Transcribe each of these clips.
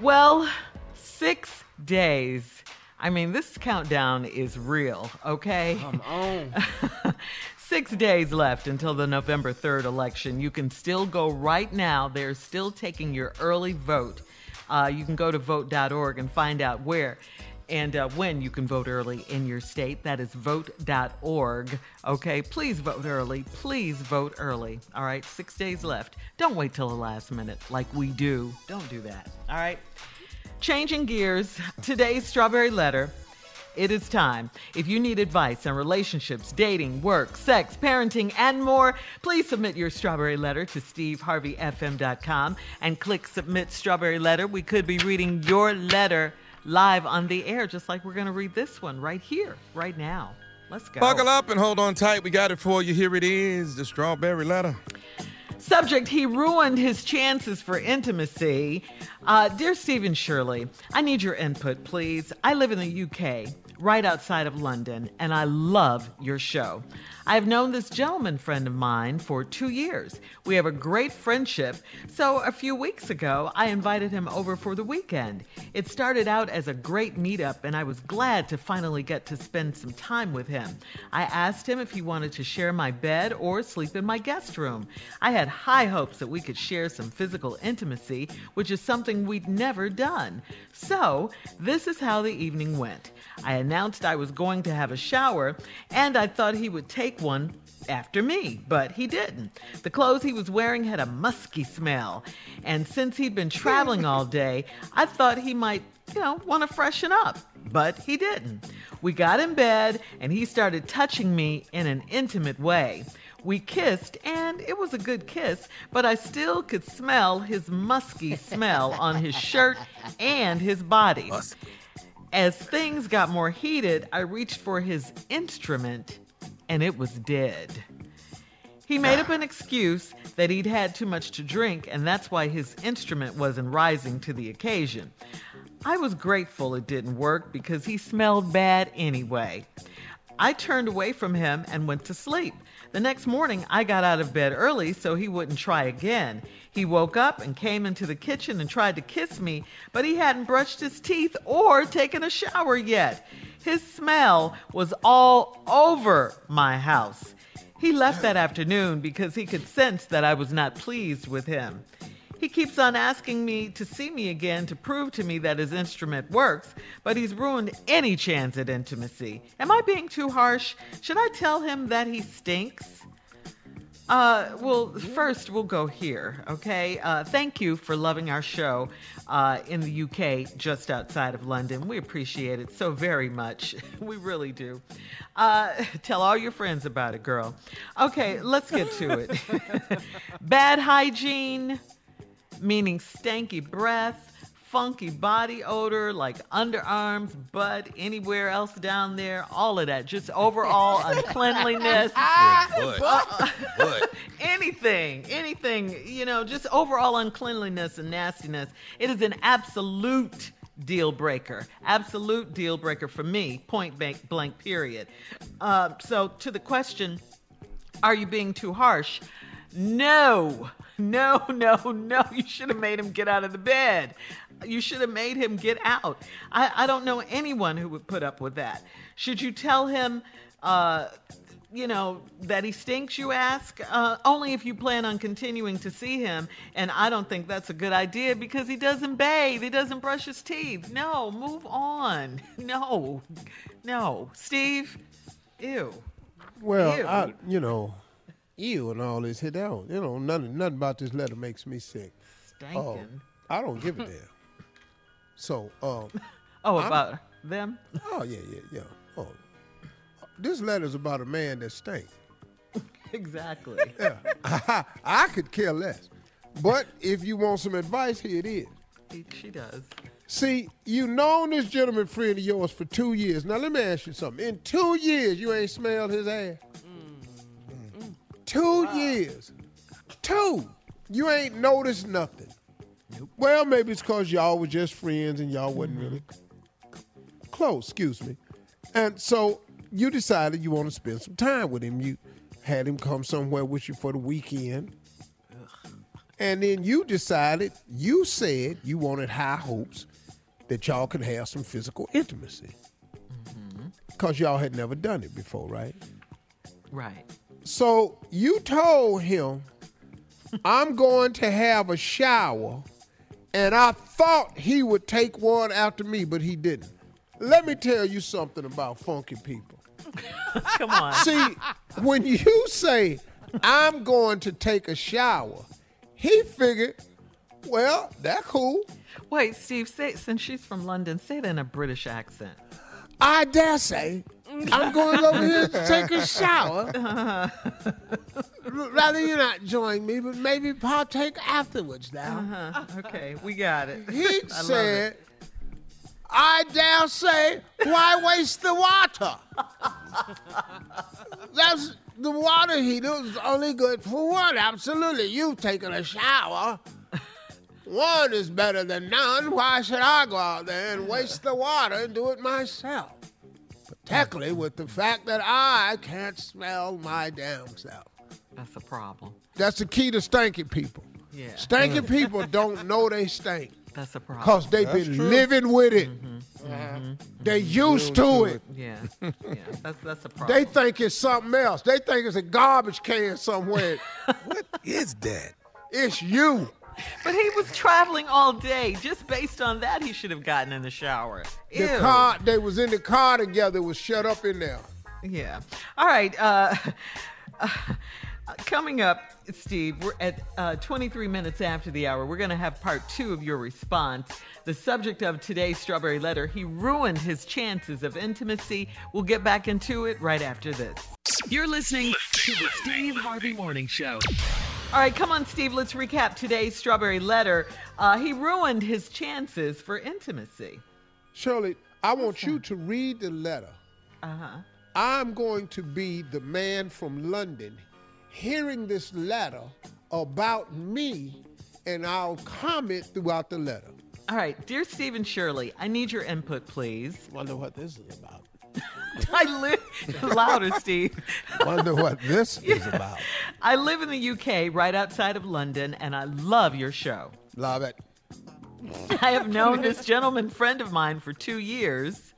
Well, six days. I mean, this countdown is real, okay? Come on. Six days left until the November 3rd election. You can still go right now. They're still taking your early vote. Uh, you can go to vote.org and find out where and uh, when you can vote early in your state. That is vote.org. Okay, please vote early. Please vote early. All right, six days left. Don't wait till the last minute like we do. Don't do that. All right. Changing gears, today's strawberry letter. It is time. If you need advice on relationships, dating, work, sex, parenting, and more, please submit your strawberry letter to steveharveyfm.com and click submit strawberry letter. We could be reading your letter live on the air, just like we're going to read this one right here, right now. Let's go. Buckle up and hold on tight. We got it for you. Here it is the strawberry letter. Subject, he ruined his chances for intimacy. Uh, dear Steve and Shirley, I need your input, please. I live in the UK right outside of London, and I love your show. I have known this gentleman friend of mine for two years. We have a great friendship, so a few weeks ago, I invited him over for the weekend. It started out as a great meetup, and I was glad to finally get to spend some time with him. I asked him if he wanted to share my bed or sleep in my guest room. I had high hopes that we could share some physical intimacy, which is something we'd never done. So, this is how the evening went. I announced I was going to have a shower, and I thought he would take one after me, but he didn't. The clothes he was wearing had a musky smell, and since he'd been traveling all day, I thought he might, you know, want to freshen up. But he didn't. We got in bed, and he started touching me in an intimate way. We kissed, and it was a good kiss, but I still could smell his musky smell on his shirt and his body. As things got more heated, I reached for his instrument, and it was dead. He made up an excuse that he'd had too much to drink, and that's why his instrument wasn't rising to the occasion. I was grateful it didn't work because he smelled bad anyway. I turned away from him and went to sleep. The next morning, I got out of bed early so he wouldn't try again. He woke up and came into the kitchen and tried to kiss me, but he hadn't brushed his teeth or taken a shower yet. His smell was all over my house. He left that afternoon because he could sense that I was not pleased with him. He keeps on asking me to see me again to prove to me that his instrument works, but he's ruined any chance at intimacy. Am I being too harsh? Should I tell him that he stinks? Uh, well, first we'll go here, okay? Uh, thank you for loving our show uh, in the UK, just outside of London. We appreciate it so very much. we really do. Uh, tell all your friends about it, girl. Okay, let's get to it. Bad hygiene, meaning stanky breath, funky body odor like underarms, butt, anywhere else down there, all of that. Just overall uncleanliness. Butt. Butt. anything, anything, you know, just overall uncleanliness and nastiness. It is an absolute deal breaker. Absolute deal breaker for me, point blank, blank period. Uh, so, to the question, are you being too harsh? No, no, no, no. You should have made him get out of the bed. You should have made him get out. I, I don't know anyone who would put up with that. Should you tell him, uh, you know, that he stinks, you ask? Uh, only if you plan on continuing to see him. And I don't think that's a good idea because he doesn't bathe, he doesn't brush his teeth. No, move on. No, no. Steve, ew. Well, Ew. I, you know, ew and all this hit out. You know, nothing, nothing about this letter makes me sick. Stinking. Oh, I don't give a damn. So, um, oh, I'm- about them? oh yeah, yeah, yeah. Oh, this letter's about a man that stank. exactly. Yeah, I, I could care less. But if you want some advice, here it is. She does. See, you known this gentleman friend of yours for two years. Now let me ask you something. In two years, you ain't smelled his ass. Two years. Two. You ain't noticed nothing. Well, maybe it's because y'all were just friends and y'all wasn't really mm-hmm. close, excuse me. And so you decided you want to spend some time with him. You had him come somewhere with you for the weekend. And then you decided, you said you wanted high hopes that y'all could have some physical intimacy. Mm-hmm. Because y'all had never done it before, right? Right. So you told him, I'm going to have a shower, and I thought he would take one after me, but he didn't. Let me tell you something about funky people. Come on. See, when you say, I'm going to take a shower, he figured, well, that cool. Wait, Steve, say since she's from London, say it in a British accent. I dare say I'm going over here to take a shower. Rather you not join me, but maybe partake afterwards now. Uh, okay, we got it. He I said, it. I dare say, why waste the water? That's the water heater is only good for one. Absolutely. You've taken a shower. One is better than none. Why should I go out there and waste the water and do it myself? Particularly with the fact that I can't smell my damn self. That's a problem. That's the key to stinky people. Yeah. Stinky people don't know they stink That's a problem. because they've That's been true. living with it. Mm-hmm. Uh-huh. mm-hmm. They're mm-hmm. used to it. Yeah. Yeah. That's that's a problem. They think it's something else. They think it's a garbage can somewhere. What is that? it's you. But he was traveling all day. Just based on that, he should have gotten in the shower. The car, they was in the car together, was shut up in there. Yeah. All right. Uh, uh, coming up, Steve, we're at uh, 23 minutes after the hour. We're going to have part two of your response. The subject of today's Strawberry Letter, he ruined his chances of intimacy. We'll get back into it right after this. You're listening to the Steve Harvey Morning Show. All right, come on, Steve. Let's recap today's Strawberry Letter. Uh, he ruined his chances for intimacy. Shirley, I want you to read the letter. Uh huh. I'm going to be the man from London hearing this letter about me, and I'll comment throughout the letter. All right, dear Steve and Shirley, I need your input, please. I wonder what this is about. I live louder, Steve. Wonder what this is about. I live in the UK, right outside of London, and I love your show. Love it. I have known this gentleman friend of mine for two years.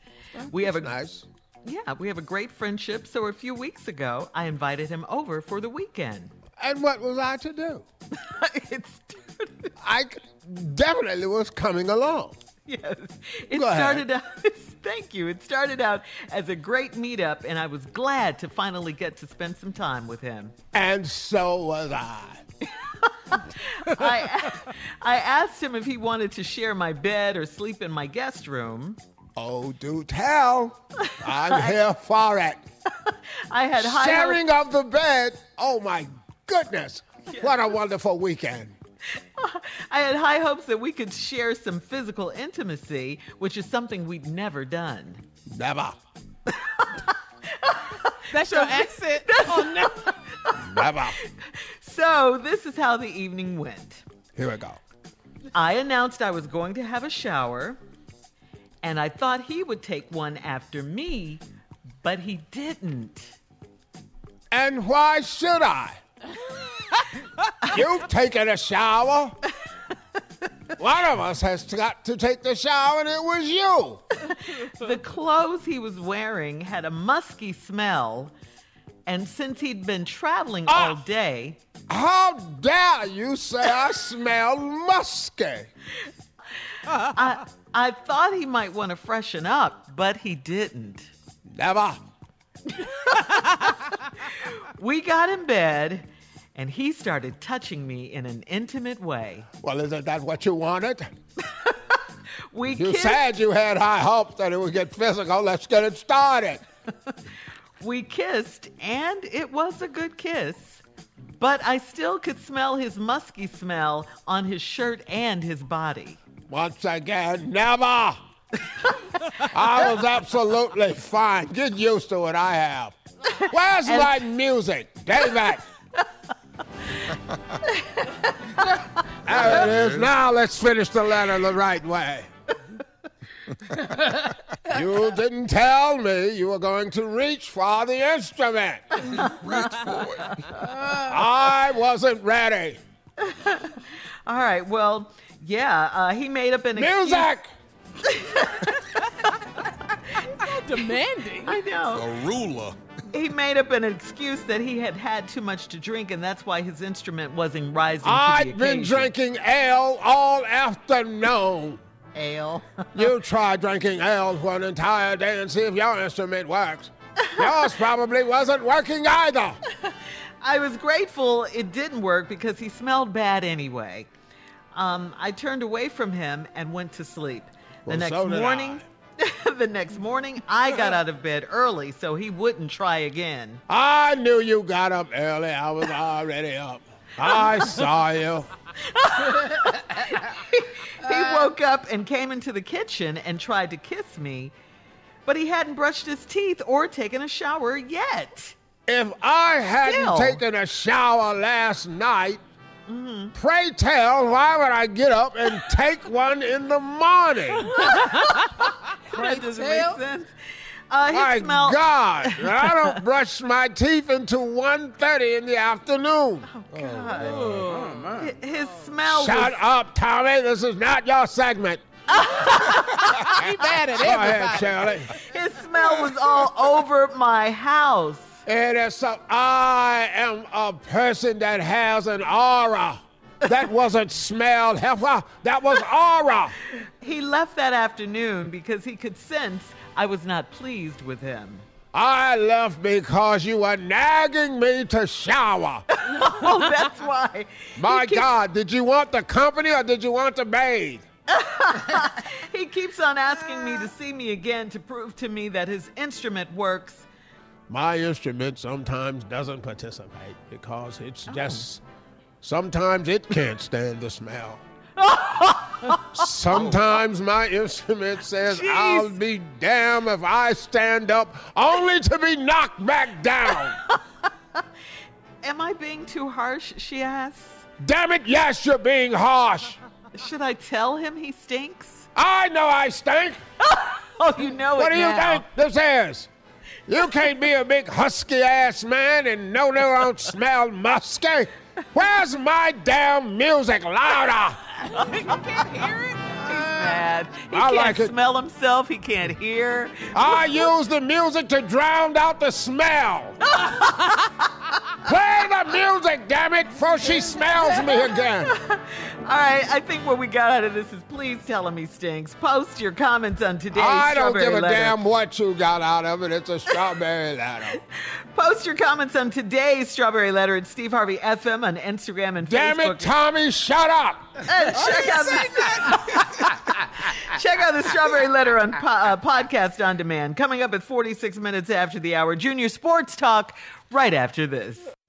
We have a Nice. yeah, we have a great friendship. So a few weeks ago, I invited him over for the weekend. And what was I to do? it started, I definitely was coming along. yes, it Go ahead. started out. Thank you. It started out as a great meetup, and I was glad to finally get to spend some time with him. And so was I. I I asked him if he wanted to share my bed or sleep in my guest room. Oh, do tell. I'm here for it. I had high Sharing of the bed. Oh, my goodness. What a wonderful weekend. I had high hopes that we could share some physical intimacy, which is something we'd never done. Never. That's your accent. oh no. Never. So, this is how the evening went. Here we go. I announced I was going to have a shower, and I thought he would take one after me, but he didn't. And why should I? You've taken a shower. One of us has got to take the shower, and it was you. The clothes he was wearing had a musky smell, and since he'd been traveling all Ah. day, How dare you say I smell musky? I, I thought he might want to freshen up, but he didn't. Never. We got in bed, and he started touching me in an intimate way. Well, isn't that what you wanted? We You kissed, said you had high hopes that it would get physical. Let's get it started. we kissed, and it was a good kiss. But I still could smell his musky smell on his shirt and his body. Once again, never. I was absolutely fine. Get used to what I have. Where's my music, David? There it is. Now let's finish the letter the right way. you didn't tell me you were going to reach for the instrument. Reach for it. I wasn't ready. All right. Well, yeah, uh, he made up an excuse. Music! Demanding. I know. A ruler. He made up an excuse that he had had too much to drink, and that's why his instrument wasn't rising I've been drinking ale all afternoon. ale. You try drinking ale for an entire day and see if your instrument works. Yours probably wasn't working either. I was grateful it didn't work because he smelled bad anyway. Um, I turned away from him and went to sleep. The next so morning, the next morning, I got out of bed early so he wouldn't try again. I knew you got up early. I was already up. I saw you. He woke up and came into the kitchen and tried to kiss me, but he hadn't brushed his teeth or taken a shower yet. If I hadn't Still. taken a shower last night, pray tell, why would I get up and take one in the morning? That doesn't tell. make sense. Uh, his My smell. God, I don't brush my teeth until 1.30 in the afternoon. Oh, God. Oh, Hi- His smell Shut was up, Tommy. This is not your segment. He mad at Go ahead, everybody. Charlie. his smell was all over my house. It is so. I am a person that has an aura. That wasn't smell, heifer. That was aura. He left that afternoon because he could sense I was not pleased with him. I left because you were nagging me to shower. Oh, that's why. My keeps, God, did you want the company or did you want to bathe? He keeps on asking me to see me again to prove to me that his instrument works. My instrument sometimes doesn't participate because it's oh. just sometimes it can't stand the smell. sometimes my instrument says, Jeez. I'll be damned if I stand up only to be knocked back down. Am I being too harsh? She asks. Damn it, yes, you're being harsh. Should I tell him he stinks? I know I stink. Oh, you know What it What do you now. think this is? You can't be a big husky ass man and know they don't smell musky. Where's my damn music louder? you can't hear it. He's uh, mad. He I can't like it. smell himself. He can't hear. I use the music to drown out the smell. Play the music, damn it, before she smells me again. All right, I think what we got out of this is please tell him he stinks. Post your comments on today's I don't Strawberry give a Letter. damn what you got out of it. It's a strawberry letter. Post your comments on today's Strawberry Letter at Steve Harvey FM on Instagram and Damn Facebook. Damn it, Tommy, shut up. And check, out the, check out the Strawberry Letter on po- uh, Podcast on Demand. Coming up at 46 minutes after the hour. Junior Sports Talk right after this.